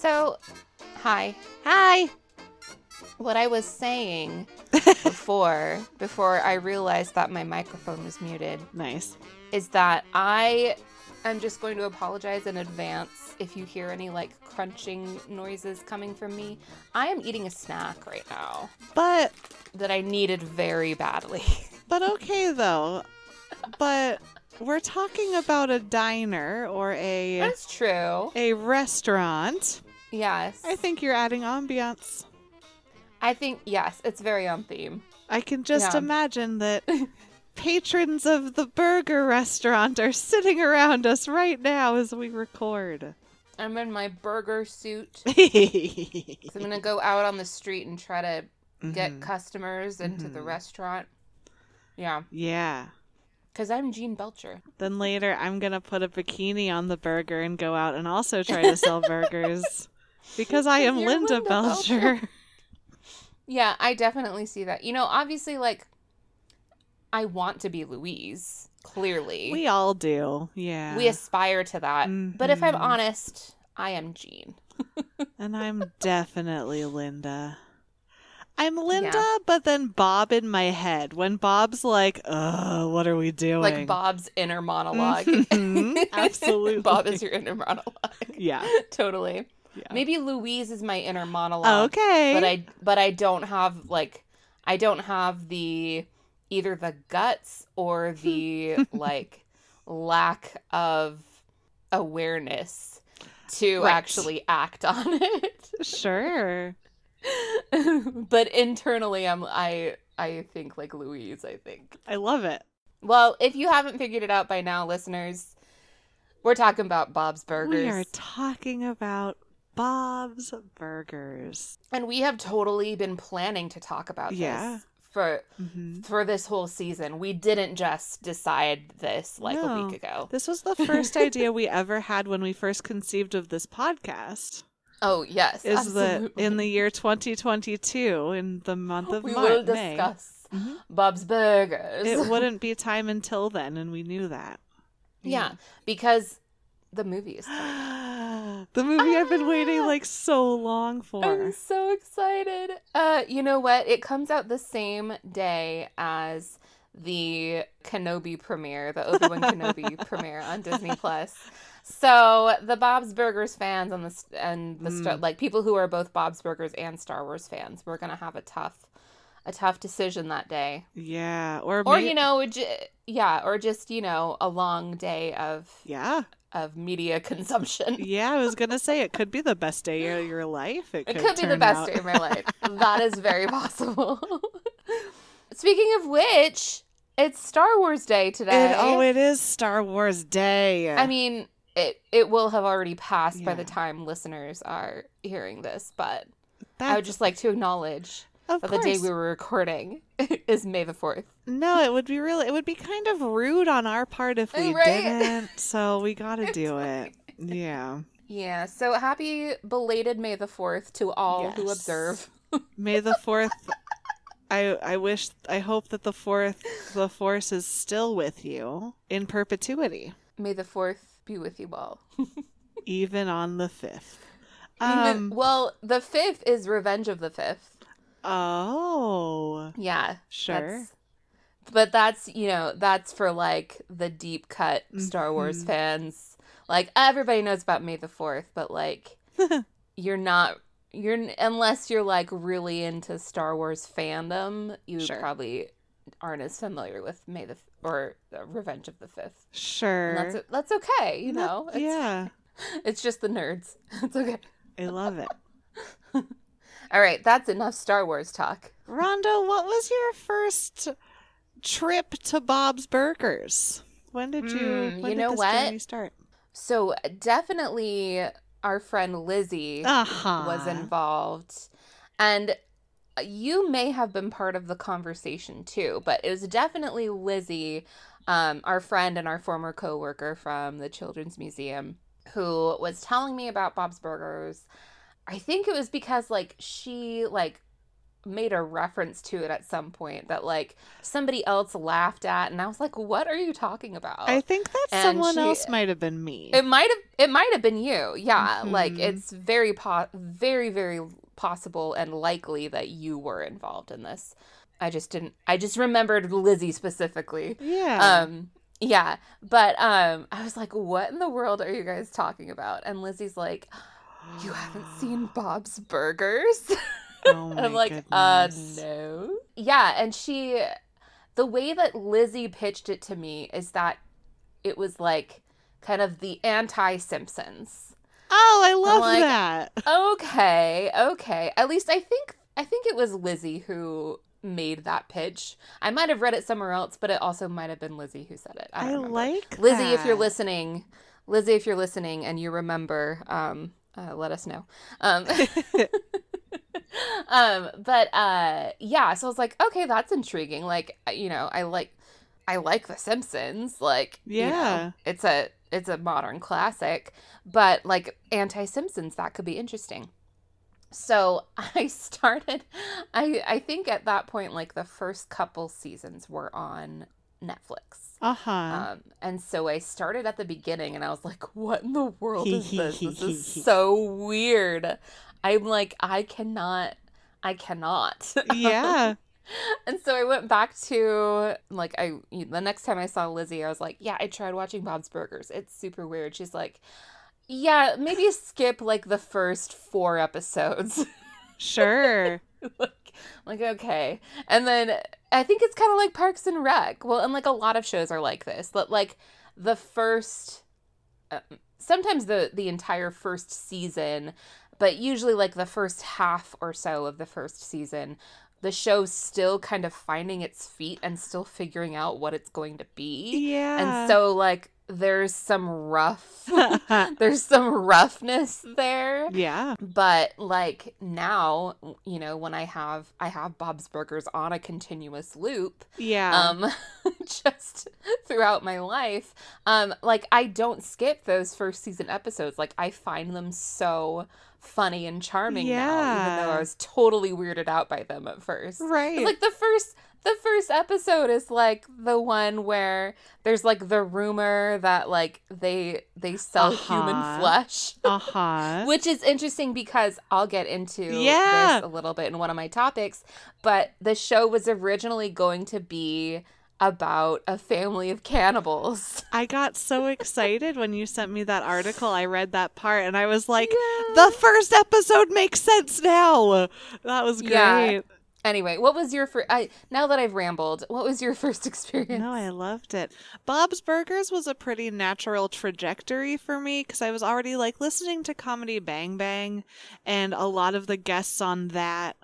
So, hi. Hi. What I was saying before, before I realized that my microphone was muted, Nice. is that I am just going to apologize in advance if you hear any like crunching noises coming from me. I am eating a snack right now But that I needed very badly. but okay though. But we're talking about a diner or a That's true. a restaurant. Yes. I think you're adding ambiance. I think yes, it's very on theme. I can just Yeah. imagine that patrons of the burger restaurant are sitting around us right now as we record. I'm in my burger suit. So. I'm gonna go out on the street and try to get Mhm. customers into the Mhm. restaurant. Yeah, Yeah. because I'm Gene Belcher. Then later I'm going to put a bikini on the burger and go out and also try to sell burgers because I am Linda, Linda Belcher. Belcher. Yeah, I definitely see that. You know, obviously, like, I want to be Louise. Clearly, We all do. Yeah. we aspire to that. But if I'm Mhm. honest, I am Gene. and I'm definitely Linda. I'm Linda, Yeah. but then Bob in my head. When Bob's like, "Uh, what are we doing?" Like Bob's inner monologue. Mhm, absolutely. Bob is your inner monologue. Yeah. totally. Yeah. Maybe Louise is my inner monologue. Okay. but I but I don't have like I don't have the either the guts or the like lack of awareness to Right. actually act on it. Sure. but internally I'm I I think like Louise, I think. I love it. Well, if you haven't figured it out by now, listeners, we're talking about Bob's Burgers. We are talking about Bob's Burgers. and we have totally been planning to talk about Yeah. this for hmm for this whole season. We didn't just decide this like a week ago. This was the first idea we ever had when we first conceived of this podcast. Oh yes, Is that absolutely. in the year 2022, in the month of we will May, discuss Mhm. Bob's Burgers. it wouldn't be time until then, and we knew that. yeah, because the movie is coming. the movie I've been waiting Ah! like so long for. I'm so excited. Uh, you know what? It comes out the same day as the Kenobi premiere, the Obi Wan Kenobi premiere on Disney Plus. So the Bob's Burgers fans and the and the Star Mm. like people who are both Bob's Burgers and Star Wars fans, we're gonna have a tough, a tough decision that day. Yeah, or Or may- you know, j- yeah, or just you know, a long day of yeah, of media consumption. yeah. I was gonna say it could be the best day of your life. It It could, could be the best out. day of my life. that is very possible. Speaking of which, it's Star Wars Day today. It, oh, it is Star Wars Day. I mean, it it will have already passed by the time listeners are hearing this, but That's, I would just like to acknowledge of that the day we were recording is May the fourth. No, it would be really. It would be kind of rude on our part if we Right? didn't. So we got to do it. Yeah. Yeah. So happy belated May the fourth to all who observe. May the fourth. I I wish. I hope that the fourth, the force is still with you in perpetuity, May the fourth be with you all. even on the fifth. Even- Um. well, the fifth is Revenge of the Fifth. Oh. Yeah. Sure. That's, but that's, you know, that's for like the deep cut Star Wars Mhm. fans. Like everybody knows about May the 4th, but like you're not you're unless you're like really into Star Wars fandom, you Sure. probably aren't as familiar with May the or uh, Revenge of the 5th. Sure. And that's that's okay, you No- know. It's, yeah. It's just the nerds. It's okay. I love it. All right, that's enough Star Wars talk. Rondo, what was your first trip to Bob's Burgers? When did you? Mm, when you did know what? start? So definitely our friend Lizzie Uh-huh. was involved. And you may have been part of the conversation too, but it was definitely Lizzie, um, our friend and our former coworker from the Children's Museum, who was telling me about Bob's Burgers. I think it was because like she like made a reference to it at some point that like somebody else laughed at and I was like, "What are you talking about?" I think that And someone she- else might have been me. It might have it might have been you. Yeah, like Mhm. it's very po- very very possible and likely that you were involved in this. I just didn't I just remembered Lizzie specifically. yeah. Um yeah, but um I was like what in the world are you guys talking about? And Lizzie's like you haven't seen Bob's Burgers? Oh my I'm like, uh, goodness. no. Yeah, and she, the way that Lizzie pitched it to me is that it was like kind of the anti Simpsons. Oh, I love like, that. Okay, okay. At least I think I think it was Lizzie who made that pitch. I might have read it somewhere else, but it also might have been Lizzie who said it. I, I, like Lizzie, if you're listening, Lizzie, if you're listening and you remember, um, uh, let us know. Um, um, but uh, yeah, so I was like, okay, that's intriguing. Like, you know, I like, I like The Simpsons. Like, you know, Yeah. it's a it's a modern classic, but like anti Simpsons, that could be interesting. So I started. I I think at that point, like the first couple seasons were on Netflix. Uh-huh. Um, and so I started at the beginning and I was like, what in the world is this? This is so weird. I'm like, I cannot, I cannot. yeah. and so I went back to, like, I, the next time I saw Lizzie, I was like, yeah, I tried watching Bob's Burgers. It's super weird. She's like, yeah, maybe skip like the first four episodes. Sure. like, like okay. And then i think it's kind of like parks and rec. Well and like a lot of shows are like this but like the first uh, sometimes the the entire first season but usually like the first half or so of the first season the show's still kind of finding its feet and still figuring out what it's going to be Yeah. and so like there's some rough there's some roughness there yeah. but like now you know when i have i have bob's burgers on a continuous loop Yeah. um just throughout my life um like i don't skip those first season episodes like i find them so funny and charming now even though i was totally weirded out by them at first. right. like the first the first episode is like the one where there's like the rumor that like they they sell human Uh-huh. flesh uh-huh. which is interesting because I'll get into Yeah. this a little bit in one of my topics. But the show was originally going to be about a family of cannibals. I got so excited when you sent me that article. I read that part and I was like, Yeah. the first episode makes sense now. That was great. Yeah. Anyway, what was your first? I now that I've rambled, what was your first experience? No, I loved it. Bob's Burgers was a pretty natural trajectory for me because I was already like listening to Comedy Bang Bang, and a lot of the guests on that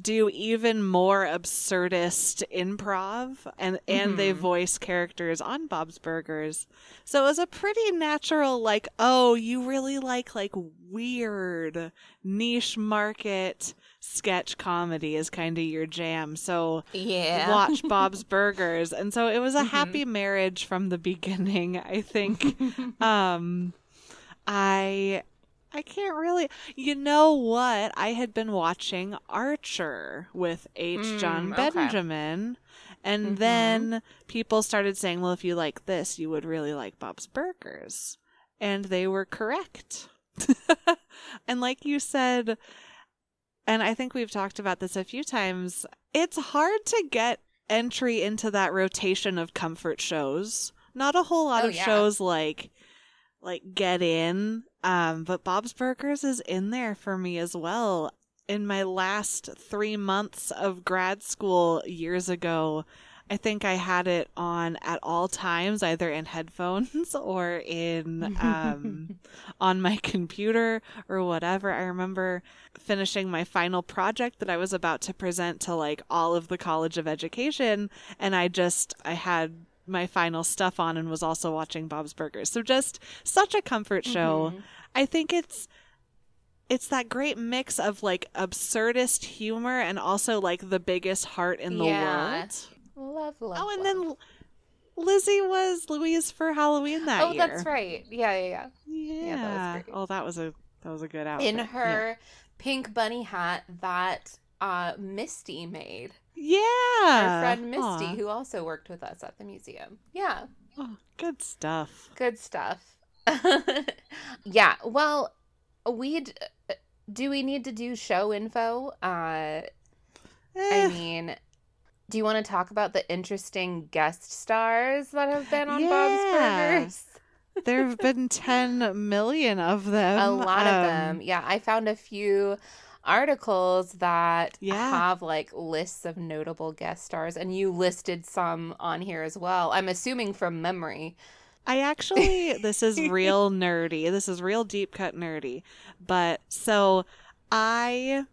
do even more absurdist improv and and they Mhm. voice characters on Bob's Burgers. So it was a pretty natural like, oh, you really like like weird niche market sketch comedy is kind of your jam. So yeah. watch Bob's Burgers. And so it was a Mhm. happy marriage from the beginning, I think. um I I can't really You know what? I had been watching Archer with H. Jon Mm, okay. Benjamin. And Mhm. then people started saying, "Well, if you like this, you would really like Bob's Burgers." And they were correct. and like you said, and I think we've talked about this a few times, it's hard to get entry into that rotation of comfort shows. Not a whole lot Oh, of yeah. shows like like get in, um, but Bob's Burgers is in there for me as well. In my last three months of grad school years ago, I think I had it on at all times, either in headphones or in um, on my computer or whatever. I remember finishing my final project that I was about to present to like all of the College of Education, and I just I had my final stuff on and was also watching Bob's Burgers. So just such a comfort show. Mhm. I think it's it's that great mix of like absurdist humor and also like the biggest heart in the Yeah. world. Love, love. Oh, and love. then Lizzie was Louise for Halloween that oh, year. Oh, that's right. Yeah, yeah, yeah. Yeah. that was. Oh, that was a that was a good outfit. in Yeah. her pink bunny hat that uh, Misty made. Yeah. Our friend Misty, Aw. who also worked with us at the museum. Yeah, Oh, good stuff. good stuff. yeah, well, we d- do we need to do show info? Uh, Eh, I mean, do you want to talk about the interesting guest stars that have been on Bob's Yeah. Burgers? there have been 10 million of them. a lot of Um, them. Yeah, I found a few articles that Yeah. have like lists of notable guest stars and you listed some on here as well. I'm assuming from memory. I actually, this is real nerdy. This is real deep cut nerdy. But so I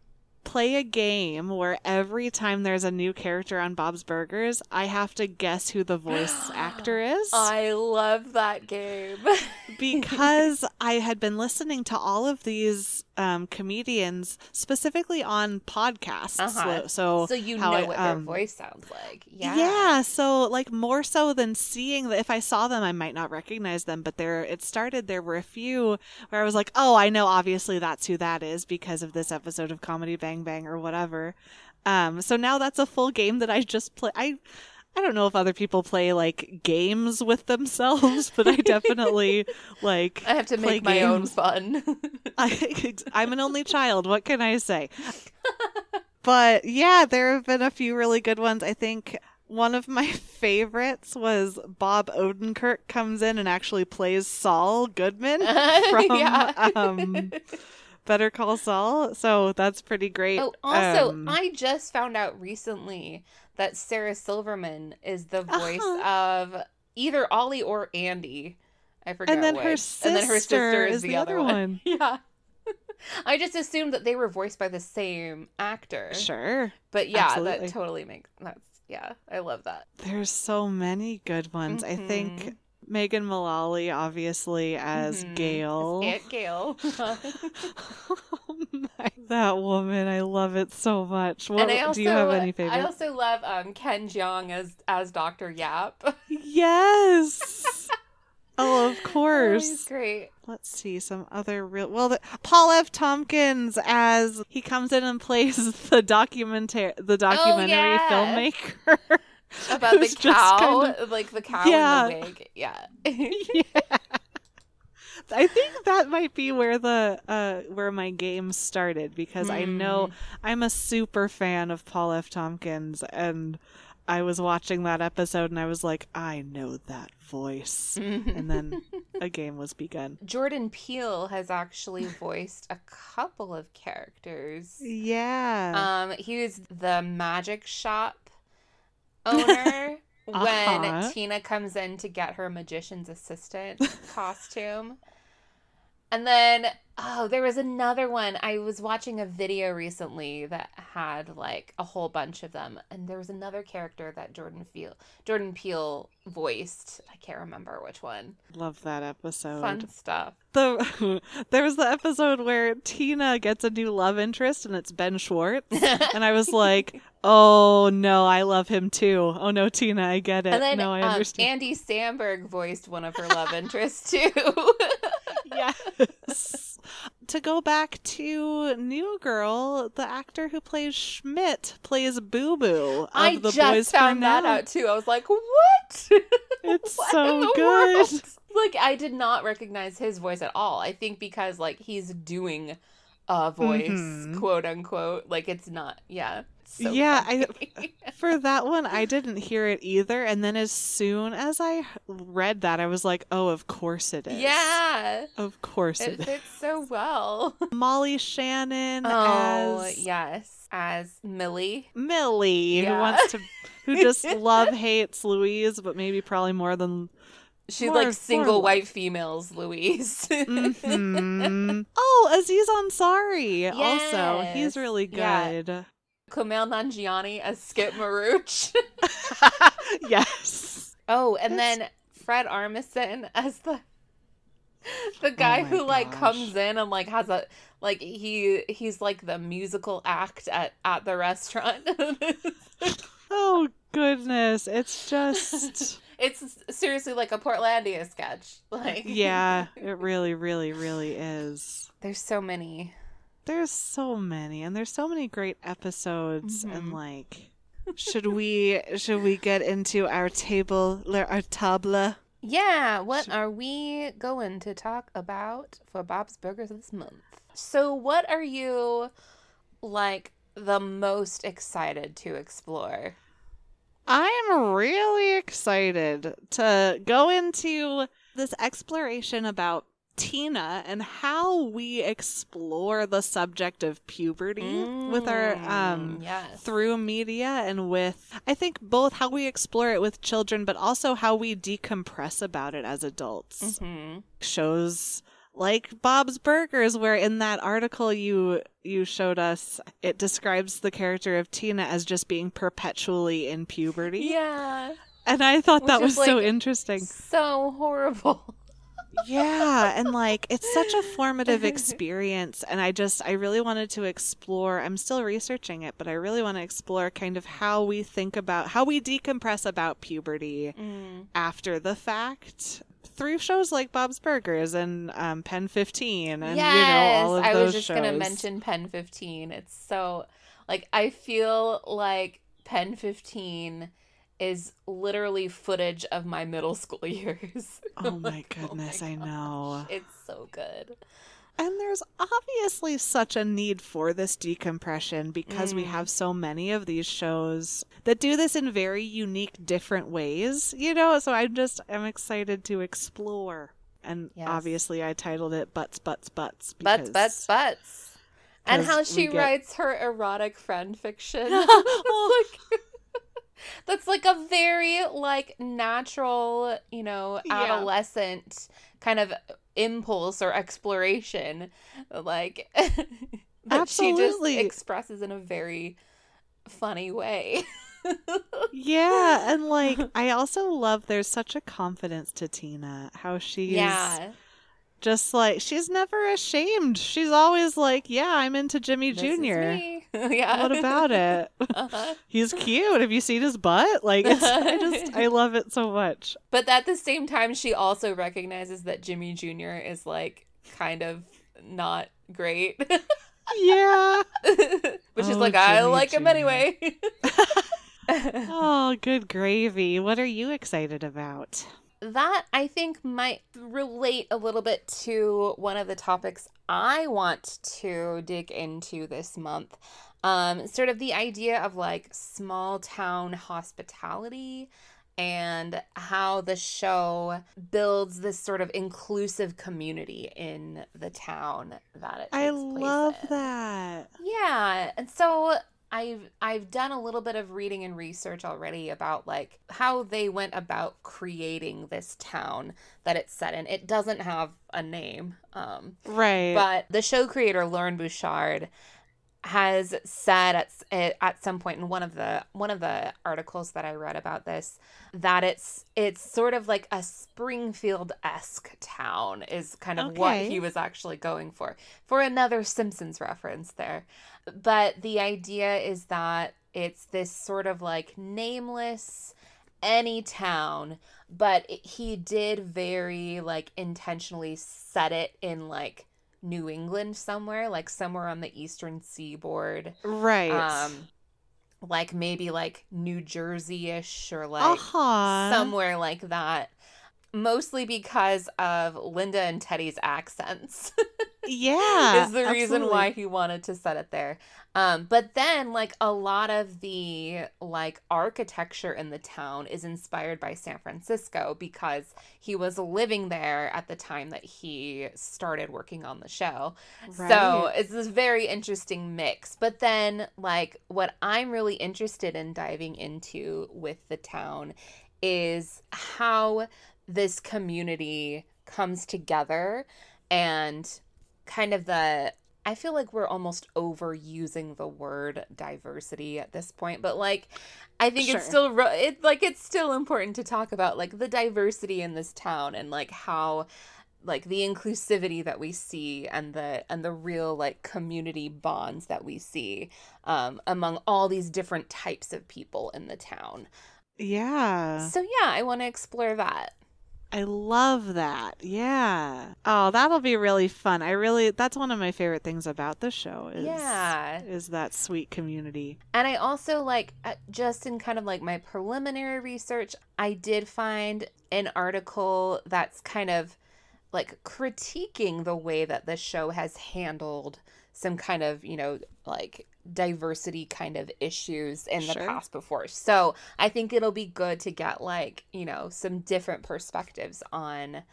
play a game where every time there's a new character on Bob's Burgers, I have to guess who the voice actor is. I love that game. because I had been listening to all of these um, comedians specifically on podcasts. Uh-huh. So, so, so you know I, what their um, voice sounds like. Yeah. yeah. So like more so than seeing that if I saw them, I might not recognize them. But there, it started. There were a few where I was like, oh, I know. Obviously, that's who that is because of this episode of Comedy Bang Bang or whatever. Um. So now that's a full game that I just play. I. I don't know if other people play like games with themselves, but I definitely like I have to make my own fun. I, I'm an only child. What can I say? but yeah, there have been a few really good ones. I think one of my favorites was Bob Odenkirk comes in and actually plays Saul Goodman from Yeah. um, Better Call Saul. So that's pretty great. Oh, also, Um, I just found out recently that Sarah Silverman is the voice Uh-huh. of either Ollie or Andy. I forget and then which. her sister, and then her sister is the, other one. Yeah. I just assumed that they were voiced by the same actor. Sure. But yeah, Absolutely. that totally makes that's yeah, I love that. There's so many good ones. I Mhm. think Megan Mullally, obviously, as Mhm. Gail. Aunt Gail. oh my, that woman, I love it so much. What, also do you have any I also love um Ken Jeong as as Dr. Yap. Yes. oh, of Oh, he's course. great. Let's see some other real. Well, the, Paul F. Tompkins as he comes in and plays the documentary, the documentary Oh, yeah. filmmaker. About the cow, kind of- like the cow Yeah. in the wig. Yeah. yeah. I think that might be where the uh where my game started because I Hmm. know I'm a super fan of Paul F. Tompkins and I was watching that episode and I was like, I know that voice. And then a game was begun. Jordan Peele has actually voiced a couple of characters. Yeah. Um, he was the magic shop owner when Uh-huh. Tina comes in to get her magician's assistant costume. And then, oh, there was another one. I was watching a video recently that had like a whole bunch of them, and there was another character that Jordan Peele, Jordan Peele voiced. I can't remember which one. Love that episode. Fun stuff. The there was the episode where Tina gets a new love interest and it's Ben Schwartz. and I was like, "Oh no, I love him too. Oh no, Tina, I get it. And then no, I um, understand." Andy Samberg voiced one of her love interests too. Yes. to go back to New Girl, the actor who plays Schmidt plays Boo Boo I the just Boys found that Now. out too. I was like, what? It's What so good. world? Like, I did not recognize his voice at all. I think because like he's doing a voice, Mhm. quote unquote. Like it's not. Yeah. So Yeah, funny. For that one, I didn't hear it either. And then as soon as I read that, I was like, "Oh, of course it is. yeah. of course It it is." fits so well. Molly Shannon Oh as yes, as Millie. Millie, Yeah. who wants to, who just love hates Louise, but maybe probably more than. She's More- like single more- white females, Louise. Mhm. oh, Aziz Ansari also. He's really Yeah. Good. Kumail Nanjiani as Skip Marooch. yes. oh, and That's- then Fred Armisen as the the oh guy Oh my who like comes in and like has a like he he's like the musical act at at the restaurant. Oh goodness, it's just it's seriously like a Portlandia sketch. Like yeah, it really, really, really is. there's so many. There's so many and there's so many great episodes Mhm. and like should we should we get into our table our table Yeah, what are we going to talk about for Bob's Burgers this month? So, what are you like the most excited to explore? I am really excited to go into this exploration about Tina and how we explore the subject of puberty with our um Mm, yes. through media and with I think both how we explore it with children but also how we decompress about it as adults. Mhm. Shows like Bob's Burgers where in that article you you showed us it describes the character of Tina as just being perpetually in puberty. Yeah. And I thought that was is, so interesting. So horrible. Yeah, and like it's such a formative experience and I just I really wanted to explore. I'm still researching it, but I really want to explore kind of how we think about how we decompress about puberty Mm. after the fact through shows like Bob's Burgers and um, Pen 15 and yes, you know all of I those was just gonna mention Pen 15. It's so like I feel like Pen 15 is literally footage of my middle school years. Oh my goodness, I know. It's so good. And there's obviously such a need for this decompression because we Mm. have so many of these shows that do this in very unique, different ways, you know? So I'm just, I'm excited to explore. And Yes. obviously, I titled it Butts, Butts, Butts. Butts, because- butts, butts. And how she get- writes her erotic friend fiction. Oh. That's like That's like a very like natural, you know, Yeah. adolescent kind of impulse or exploration like that she just expresses in a very funny way. Yeah, and like, I also love there's such a confidence to Tina, how she's yeah. just like, she's never ashamed. She's always like, yeah, I'm into Jimmy this is Jr. yeah. What about it? Uh-huh. He's cute. Have you seen his butt? Like it's I just I love it so much. But at the same time, she also recognizes that Jimmy Jr. is like kind of not great. Yeah. Which is Oh, like, I Jimmy like him anyway. oh, good gravy. What are you excited about? That I think might relate a little bit to one of the topics I want to dig into this month. Um, sort of the idea of like small town hospitality and how the show builds this sort of inclusive community in the town that it I love in. that. Yeah, and so I've I've done a little bit of reading and research already about like how they went about creating this town that it's set in. It doesn't have a name, um, Right. but the show creator Loren Bouchard has said at at some point in one of the one of the articles that I read about this that it's it's sort of like a Springfield esque town is kind of what he was actually going for for another Simpsons reference there, but the idea is that it's this sort of like nameless any town but it, he did very like intentionally set it in like New England somewhere, like somewhere on the eastern seaboard. right. Um like maybe like New Jersey-ish or like uh-huh. somewhere like that. Mostly because of Linda and Teddy's accents yeah. is the reason why he wanted to set it there. Um, but then, like a lot of the like architecture in the town is inspired by San Francisco because he was living there at the time that he started working on the show. So it's this very interesting mix. But then, like, what I'm really interested in diving into with the town is how this community comes together and kind of the. I feel like we're almost overusing the word diversity at this point, but like, I think Sure. it's still ro- it like it's still important to talk about like the diversity in this town and like how like the inclusivity that we see and the and the real like community bonds that we see um, among all these different types of people in the town. Yeah. So yeah, I want to explore that. I love that. Yeah. Oh, that'll be really fun. I really that's one of my favorite things about the show is Yeah. is that sweet community. And I also like uh, just in kind of like my preliminary research, I did find an article that's kind of like critiquing the way that the show has handled some kind of, you know, like diversity kind of issues in the Sure. past before. So, I think it'll be good to get like, you know, some different perspectives on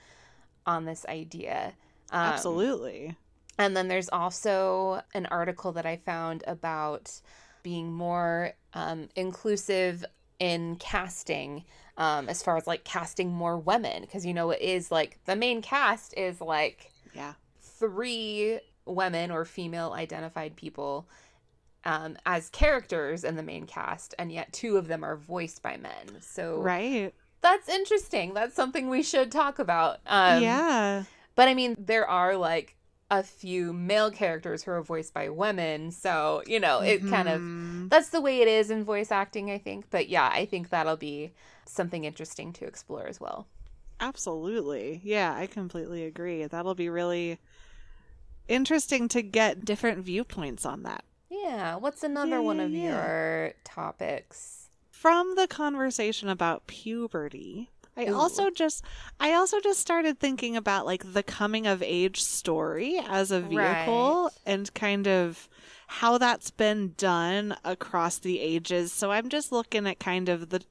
on this idea. Um, Absolutely. and then there's also an article that I found about being more um, inclusive in casting, um, as far as like casting more women. Because, you know, it is like the main cast is like Yeah. three women or female identified people um, as characters in the main cast, and yet two of them are voiced by men. So Right. that's interesting. That's something we should talk about. Um, yeah. but I mean, there are like a few male characters who are voiced by women. So, you know, it kind of, Mhm. that's the way it is in voice acting, I think. But yeah, I think that'll be something interesting to explore as well. Absolutely. Yeah, I completely agree. That'll be really interesting to get different viewpoints on that. Yeah. What's another Yeah, one of yeah. your topics? From the conversation about puberty, I Ooh. also just I also just started thinking about like the coming of age story as a vehicle Right. and kind of how that's been done across the ages. So I'm just looking at kind of the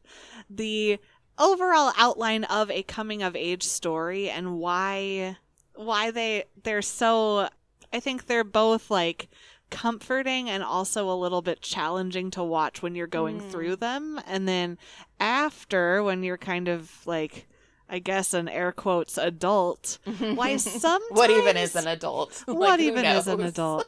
the overall outline of a coming of age story and why why they they're so I think they're both like comforting and also a little bit challenging to watch when you're going Mm. through them and then after when you're kind of like I guess an air quotes adult why sometimes what even is an adult? Like, what who even is an adult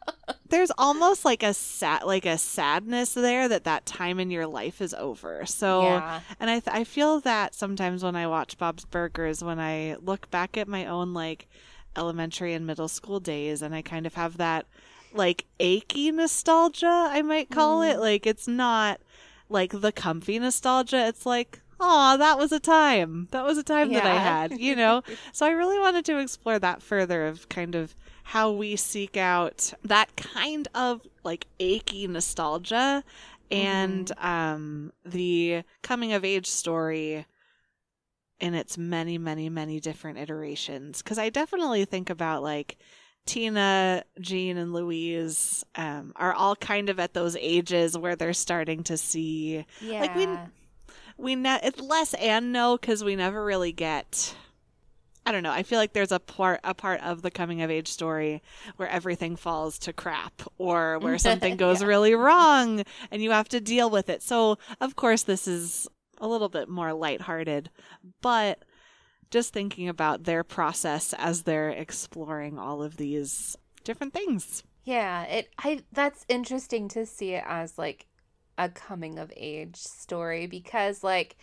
there's almost like a sad like a sadness there that that time in your life is over so yeah. and I, th- I feel that sometimes when I watch Bob's Burgers, when I look back at my own like elementary and middle school days, and I kind of have that like achy nostalgia, I might call it. Mm. Like it's not like the comfy nostalgia. It's like, oh, that was a time. That was a time that I had, you know? so I really wanted to explore that further of kind of how we seek out that kind of like achy nostalgia and um the coming of age story in its many many many different iterations because i definitely think about like tina gene and louise um, are all kind of at those ages where they're starting to see Yeah. like, we- we ne- it's less and no because we never really get I don't know. I feel like there's a part a part of the coming of age story where everything falls to crap or where something goes Yeah. really wrong and you have to deal with it. So, of course, this is a little bit more lighthearted, but just thinking about their process as they're exploring all of these different things. Yeah, it I that's interesting to see it as like a coming of age story because like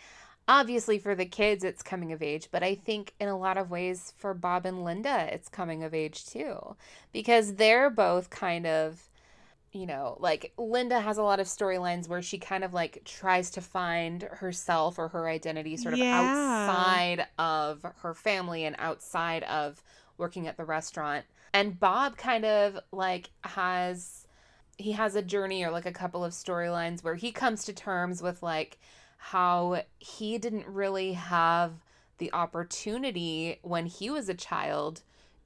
obviously for the kids it's coming of age, but I think in a lot of ways for Bob and Linda it's coming of age too because they're both kind of you know, like Linda has a lot of storylines where she kind of like tries to find herself or her identity sort of Yeah. outside of her family and outside of working at the restaurant. And Bob kind of like has he has a journey or like a couple of storylines where he comes to terms with like how he didn't really have the opportunity when he was a child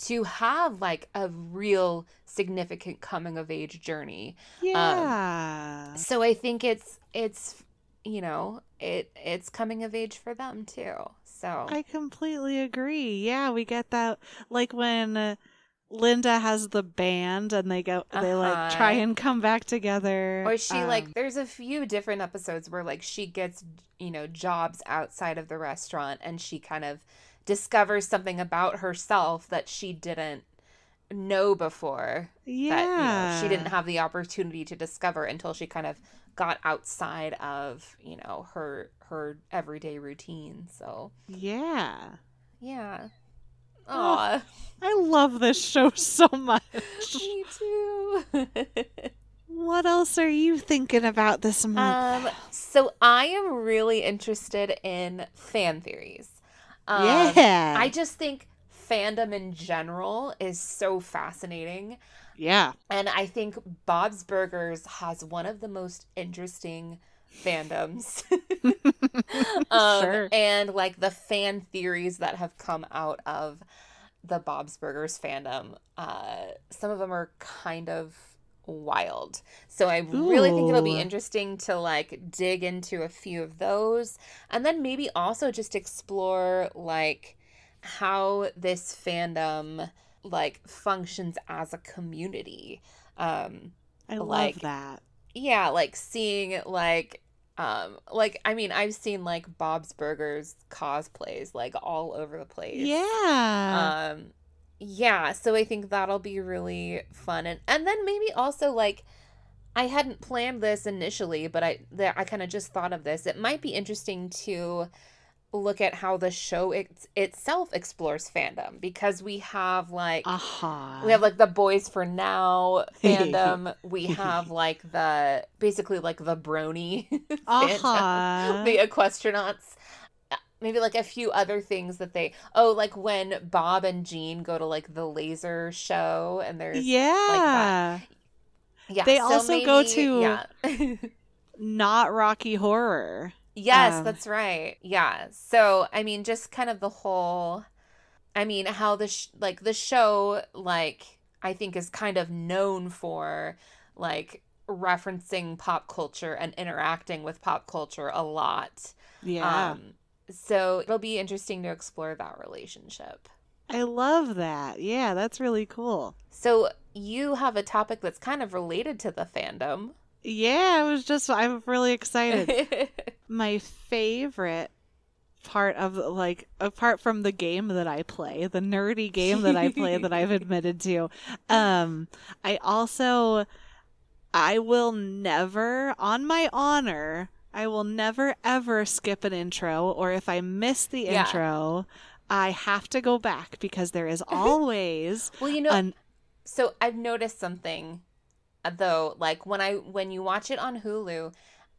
to have like a real significant coming of age journey. Yeah. So I think it's it's you know, it it's coming of age for them too. So I completely agree. Yeah, we get that like when uh, Linda has the band and they go they like try Uh-huh. and come back together. Or she like Um, there's a few different episodes where like she gets, you know, jobs outside of the restaurant and she kind of discovers something about herself that she didn't know before yeah. that you know she didn't have the opportunity to discover until she kind of got outside of, you know, her her everyday routine. So, Yeah. yeah. Oh, I love this show so much. me too. what else are you thinking about this month? Um, so I am really interested in fan theories. Um, yeah. I just think fandom in general is so fascinating. yeah. And I think Bob's Burgers has one of the most interesting fandoms. um, Sure. And like the fan theories that have come out of the Bob's Burgers fandom, uh, some of them are kind of wild. So I really think it'll be interesting to like dig into a few of those and then maybe also just explore like how this fandom like functions as a community. Um I like- love that. yeah, like seeing like um like I mean I've seen like Bob's Burgers cosplays like all over the place. Yeah. Um yeah, so I think that'll be really fun and and then maybe also like I hadn't planned this initially, but I that I kind of just thought of this. It might be interesting to look at how the show it, itself explores fandom because we have like Aha. we have like the Boyz 4 Now fandom. we have like the basically like the brony fandom, Aha. the equestranauts. Maybe like a few other things that they oh like when Bob and Gene go to like the laser show and there's yeah. yeah They so also go to- yeah Not Rocky Horror. Yes, Um, that's right. Yeah. So, I mean, just kind of the whole I mean, how the sh- like the show like I think is kind of known for like referencing pop culture and interacting with pop culture a lot. Yeah. Um so it'll be interesting to explore that relationship. I love that. Yeah, that's really cool. So, you have a topic that's kind of related to the fandom. Yeah, I was just I'm really excited. My favorite part of like apart from the game that I play, the nerdy game that I play that I've admitted to. Um I also I will never on my honor, I will never ever skip an intro or if I miss the Yeah. intro, I have to go back because there is always well, you know, an So I've noticed something uh, though, like when I when you watch it on Hulu,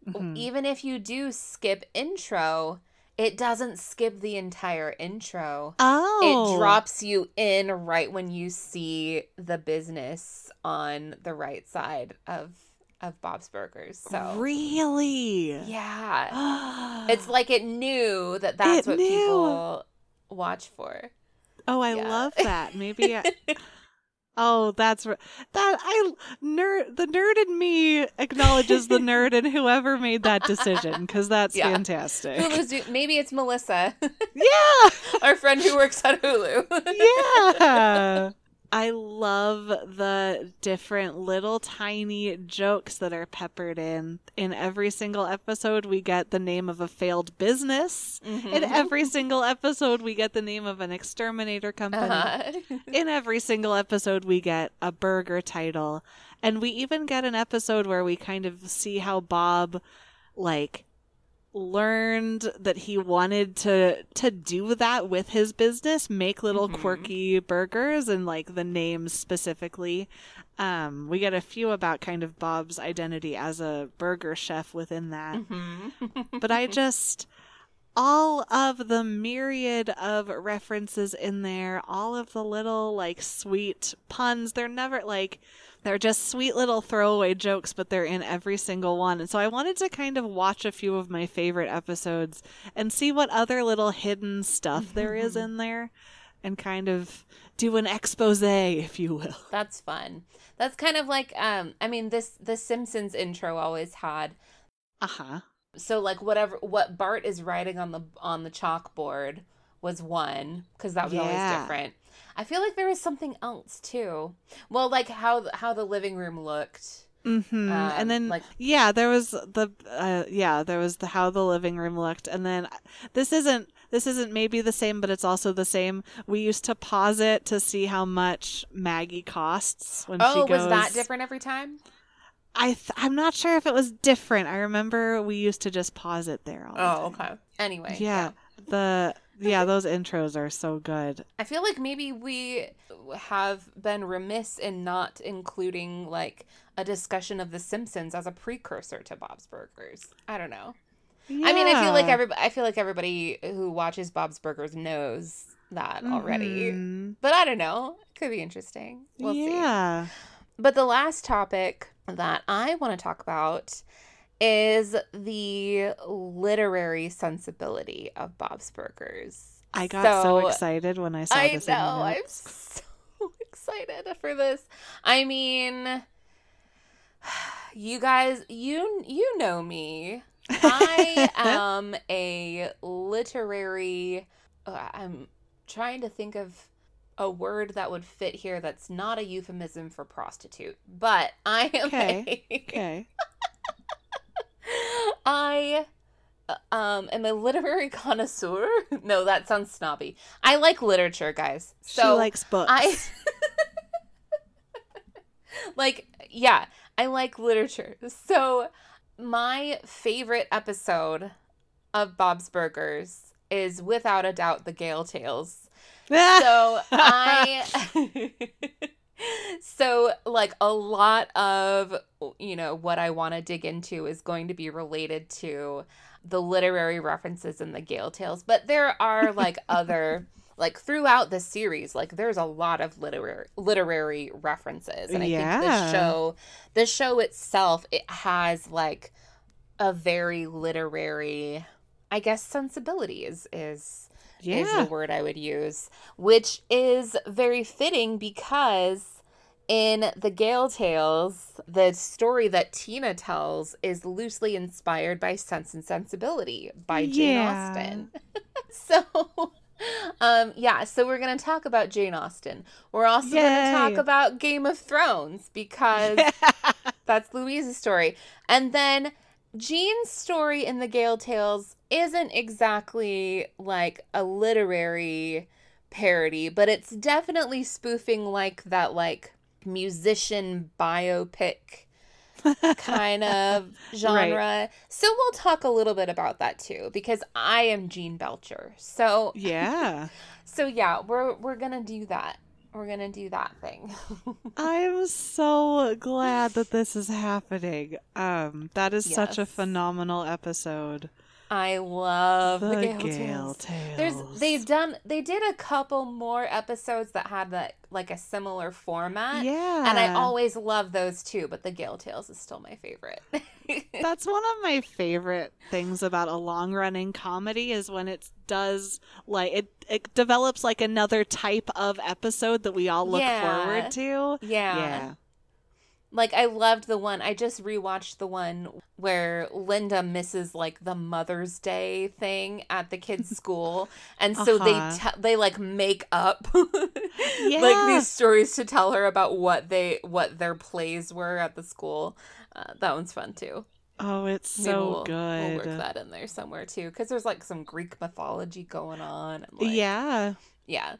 Mhm. even if you do skip intro, it doesn't skip the entire intro. Oh It drops you in right when you see the business on the right side of of Bob's Burgers. So Really? yeah. It's like it knew that that's It what knew. people watch for. Oh, I Yeah. love that. Maybe. I, oh, that's that. I nerd. The nerd in me acknowledges the nerd and whoever made that decision because that's Yeah. fantastic. Hulu's maybe it's Melissa, yeah, our friend who works at Hulu. yeah. I love the different little tiny jokes that are peppered in. In every single episode, we get the name of a failed business. In Mhm. every single episode, we get the name of an exterminator company. Uh-huh. in every single episode we get a burger title and we even get an episode where we kind of see how bob like learned that he wanted to to do that with his business make little Mhm. quirky burgers and like the names specifically um we get a few about kind of bob's identity as a burger chef within that Mhm. but I just all of the myriad of references in there, all of the little like sweet puns, they're never like they're just sweet little throwaway jokes, but they're in every single one. And so I wanted to kind of watch a few of my favorite episodes and see what other little hidden stuff there is in there and kind of do an expose, if you will. That's fun. That's kind of like um I mean this the Simpsons intro always had Uh-huh. so like whatever what Bart is writing on the on the chalkboard was one because that was Yeah. always different. I feel like there was something else too. Well, like how how the living room looked. Mm-hmm. Um, and then like yeah, there was the uh, yeah, there was the how the living room looked, and then this isn't this isn't maybe the same, but it's also the same. We used to pause it to see how much Maggie costs when she oh, goes. was that different every time? I th- I'm not sure if it was different. I remember we used to just pause it there. All the Oh, okay. Anyway, Yeah, the yeah those intros are so good. I feel like maybe we have been remiss in not including like a discussion of The Simpsons as a precursor to Bob's Burgers. I don't know. Yeah. I mean, I feel like Yeah. every I feel like everybody who watches Bob's Burgers knows that already. Mhm. But I don't know. Could be interesting. We'll see. yeah. But the last topic that I want to talk about is the literary sensibility of Bob's Burgers. I got so, So, excited when I saw I this. I know. I'm so excited for this. I mean, you guys, you you know me. I am a literary. Uh, I'm trying to think of a word that would fit here that's not a euphemism for prostitute, but I am. Okay. A, okay. I uh, um am a literary connoisseur. No, that sounds snobby. I like literature, guys. So she likes books. I like yeah, I like literature. So my favorite episode of Bob's Burgers is without a doubt the Gayle Tales. So I So like a lot of you know what I want to dig into is going to be related to the literary references in the Gayle Tales, but there are like other like throughout the series like there's a lot of literary literary references and I think the show the show itself it has like a very literary I guess sensibility is is is the word I would use, which is very fitting because in the Gayle Tales, the story that Tina tells is loosely inspired by Sense and Sensibility by Jane Yeah. Austen. so, um, yeah, so we're going to talk about Jane Austen. We're also going to talk about Game of Thrones because that's Louise's story. And then Gene's story in the Gayle Tales isn't exactly like a literary parody, but it's definitely spoofing like that like musician biopic kind of genre. So we'll talk a little bit about that too because I am Gene Belcher. So yeah. so yeah, we're we're going to do that. We're going to do that thing. I'm so glad that this is happening. Um, that is such a phenomenal episode. I love the, The Gayle, Gayle Tales. Tales. There's they've done they did a couple more episodes that had that like a similar format. yeah, And I always love those too, but the Gayle Tales is still my favorite. That's one of my favorite things about a long running comedy is when it does like it it develops like another type of episode that we all look Yeah. forward to. yeah. Yeah. Like I loved the one I just rewatched the one where Linda misses like the Mother's Day thing at the kids' school, and so Uh-huh. they te- they like make up like these stories to tell her about what they what their plays were at the school. Uh, that one's fun too. Oh, it's so we'll, good. We'll work that in there somewhere too, because there's like some Greek mythology going on. And, like, yeah. yeah,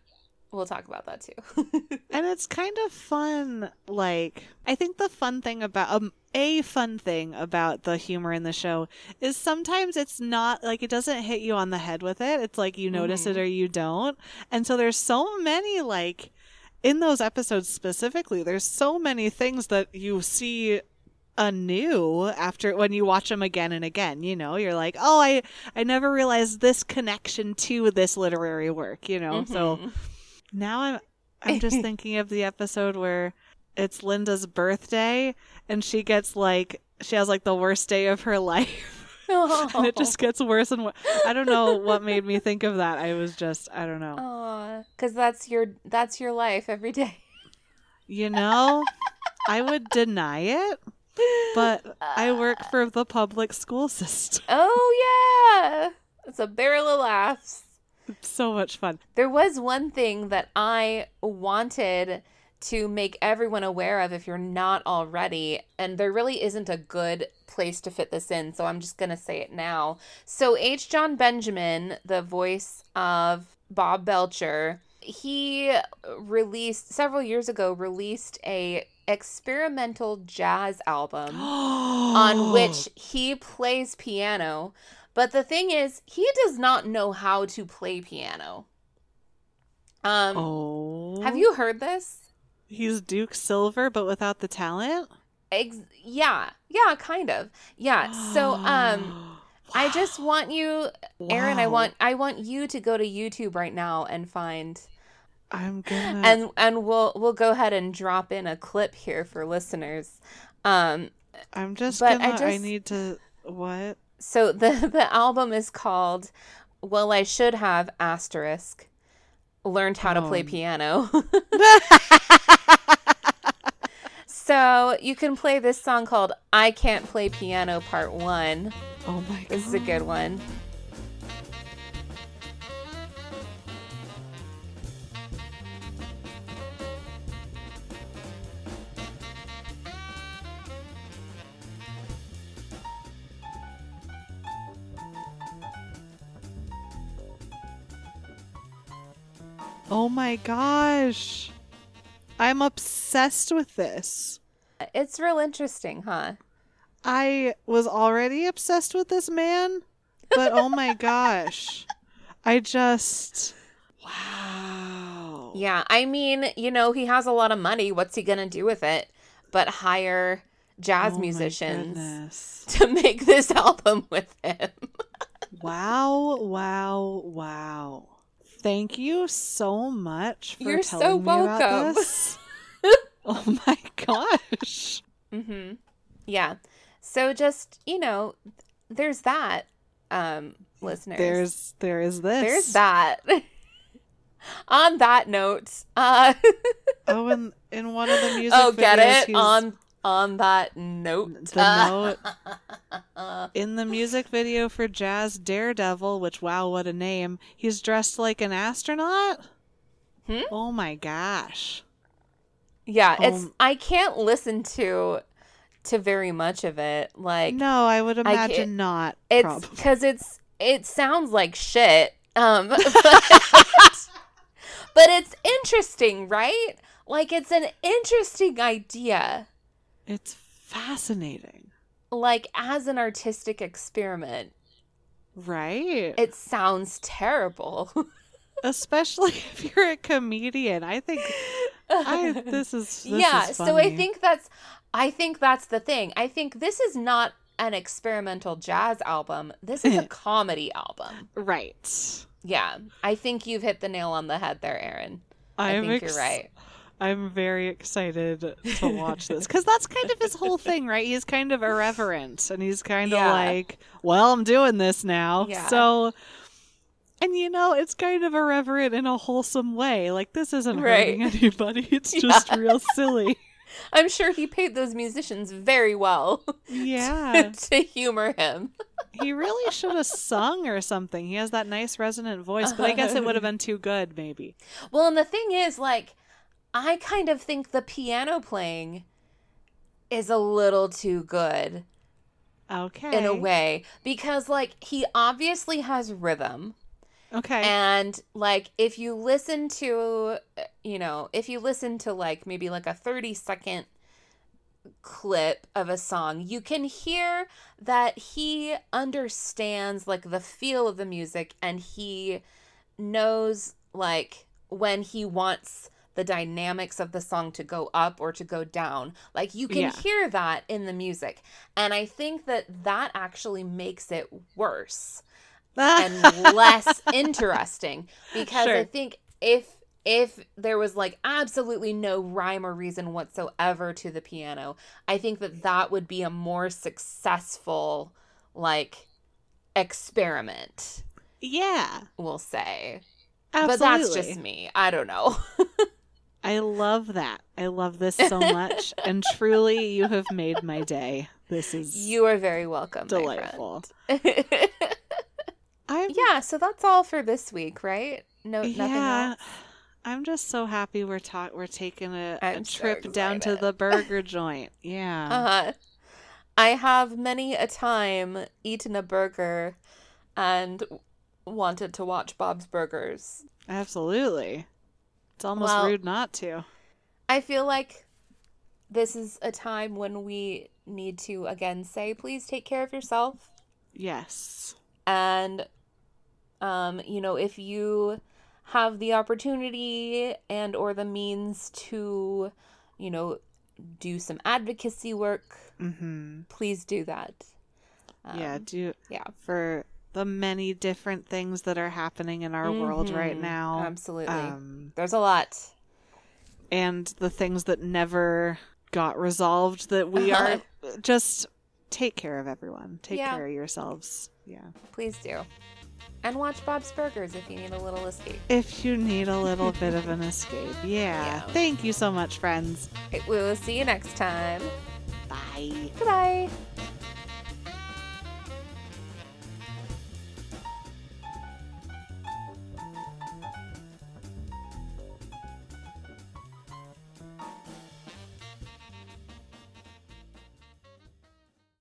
we'll talk about that too. And it's kind of fun. Like, I think the fun thing about, um, a fun thing about the humor in the show is sometimes it's not like it doesn't hit you on the head with it. It's like you notice it Mhm. or you don't. And so there's so many, like, in those episodes specifically, there's so many things that you see anew after when you watch them again and again you know you're like oh i i never realized this connection to this literary work you know so Mhm. Now I'm I'm just thinking of the episode where it's Linda's birthday and she gets like she has like the worst day of her life and it just oh. gets worse and worse. I don't know what made me think of that. I was just I don't know. Aw, because that's your that's your life every day. You know, I would deny it, but I work uh. for the public school system. Oh yeah, it's a barrel of laughs. So much fun. There was one thing that I wanted to make everyone aware of if you're not already, and there really isn't a good place to fit this in, so I'm just going to say it now. So, H. Jon Benjamin, the voice of Bob Belcher, he released several years ago released a experimental jazz album on which he plays piano. But the thing is, he does not know how to play piano. Um, Oh. have you heard this? He's Duke Silver but without the talent? Ex- yeah, yeah, kind of. Yeah. So, um, I just want you, Aaron. I want I want you to go to YouTube right now and find I'm gonna. and and we'll we'll go ahead and drop in a clip here for listeners. Um, I'm just but gonna. I I, just- need to. What? So the the album is called "Well, I Should Have Asterisk." Learned how to play Oh. piano. so you can play this song called "I Can't Play Piano" Part One. oh my god. This is a good one. Oh my gosh. I'm obsessed with this. It's real interesting, huh? I was already obsessed with this man, but oh my gosh. I just. Wow. Yeah, I mean, you know, he has a lot of money. What's he gonna do with it? But hire jazz Oh musicians to make this album with him. Wow, wow, wow. Thank you so much for You're telling so me welcome. about this. oh my gosh. Mm-hmm. Yeah. So just you know, there's that, um, listeners. There's there is this. there's that. On that note, uh, Oh, and in one of the music oh, get videos, it he's- on on that note. the Uh, note in the music video for Jazz Daredevil, which wow, what a name! He's dressed like an astronaut. Hmm? Oh my gosh! Yeah, it's Um, I can't listen to to very much of it. Like no, I would imagine can't- it's because it's it sounds like shit. Um, but, but it's interesting, right? Like it's an interesting idea. It's fascinating, Like as an artistic experiment, right? it sounds terrible. Especially if you're a comedian. I think I this is this yeah is so i think that's i think that's the thing i think this is not an experimental jazz album this is a comedy album right. yeah i think you've hit the nail on the head there aaron i I'm think ex- you're right I'm very excited to watch this because that's kind of his whole thing, right? He's kind of irreverent and he's kind of Yeah. like, well, I'm doing this now. Yeah. So, and you know, it's kind of irreverent in a wholesome way. Like, this isn't Right. hurting anybody, it's just real silly. i'm sure he paid those musicians very well Yeah. to humor him he really should have sung or something. He has that nice resonant voice, but I guess it would have been too good, maybe. well and the thing is like i kind of think the piano playing is a little too good Okay. in a way because like he obviously has rhythm Okay. and like if you listen to you know if you listen to like maybe like a 30 second clip of a song you can hear that he understands like the feel of the music and he knows like when he wants the dynamics of the song to go up or to go down like you can Yeah. hear that in the music and i think that that actually makes it worse and less interesting because I think if if there was like absolutely no rhyme or reason whatsoever to the piano, I think that that would be a more successful like experiment, yeah. we'll say. Absolutely. But that's just me. I don't know. I love that. I love this so much. and truly, you have made my day. This is you are very welcome. delightful. I'm, yeah, so that's all for this week, right? No nothing yeah. else. I'm just so happy we're ta- we're taking a, a I'm so trip down to the burger joint. Yeah. Uh-huh. I have many a time eaten a burger and wanted to watch Bob's Burgers. Absolutely. It's almost Well- rude not to. I feel like this is a time when we need to again say, please take care of yourself. Yes. And, um, you know, if you have the opportunity and or the means to, you know, do some advocacy work, Mm-hmm. please do that. yeah, Um, do yeah. for the many different things that are happening in our world right Mhm. now. Absolutely. Um, There's a lot. and the things that never got resolved that we are just take care of everyone. Take Yeah. care of yourselves. Yeah. Please do. And watch Bob's Burgers if you need a little escape. If you need a little bit of an escape. Yeah. Yeah. Thank you so much, friends. We will see you next time. Bye. Goodbye.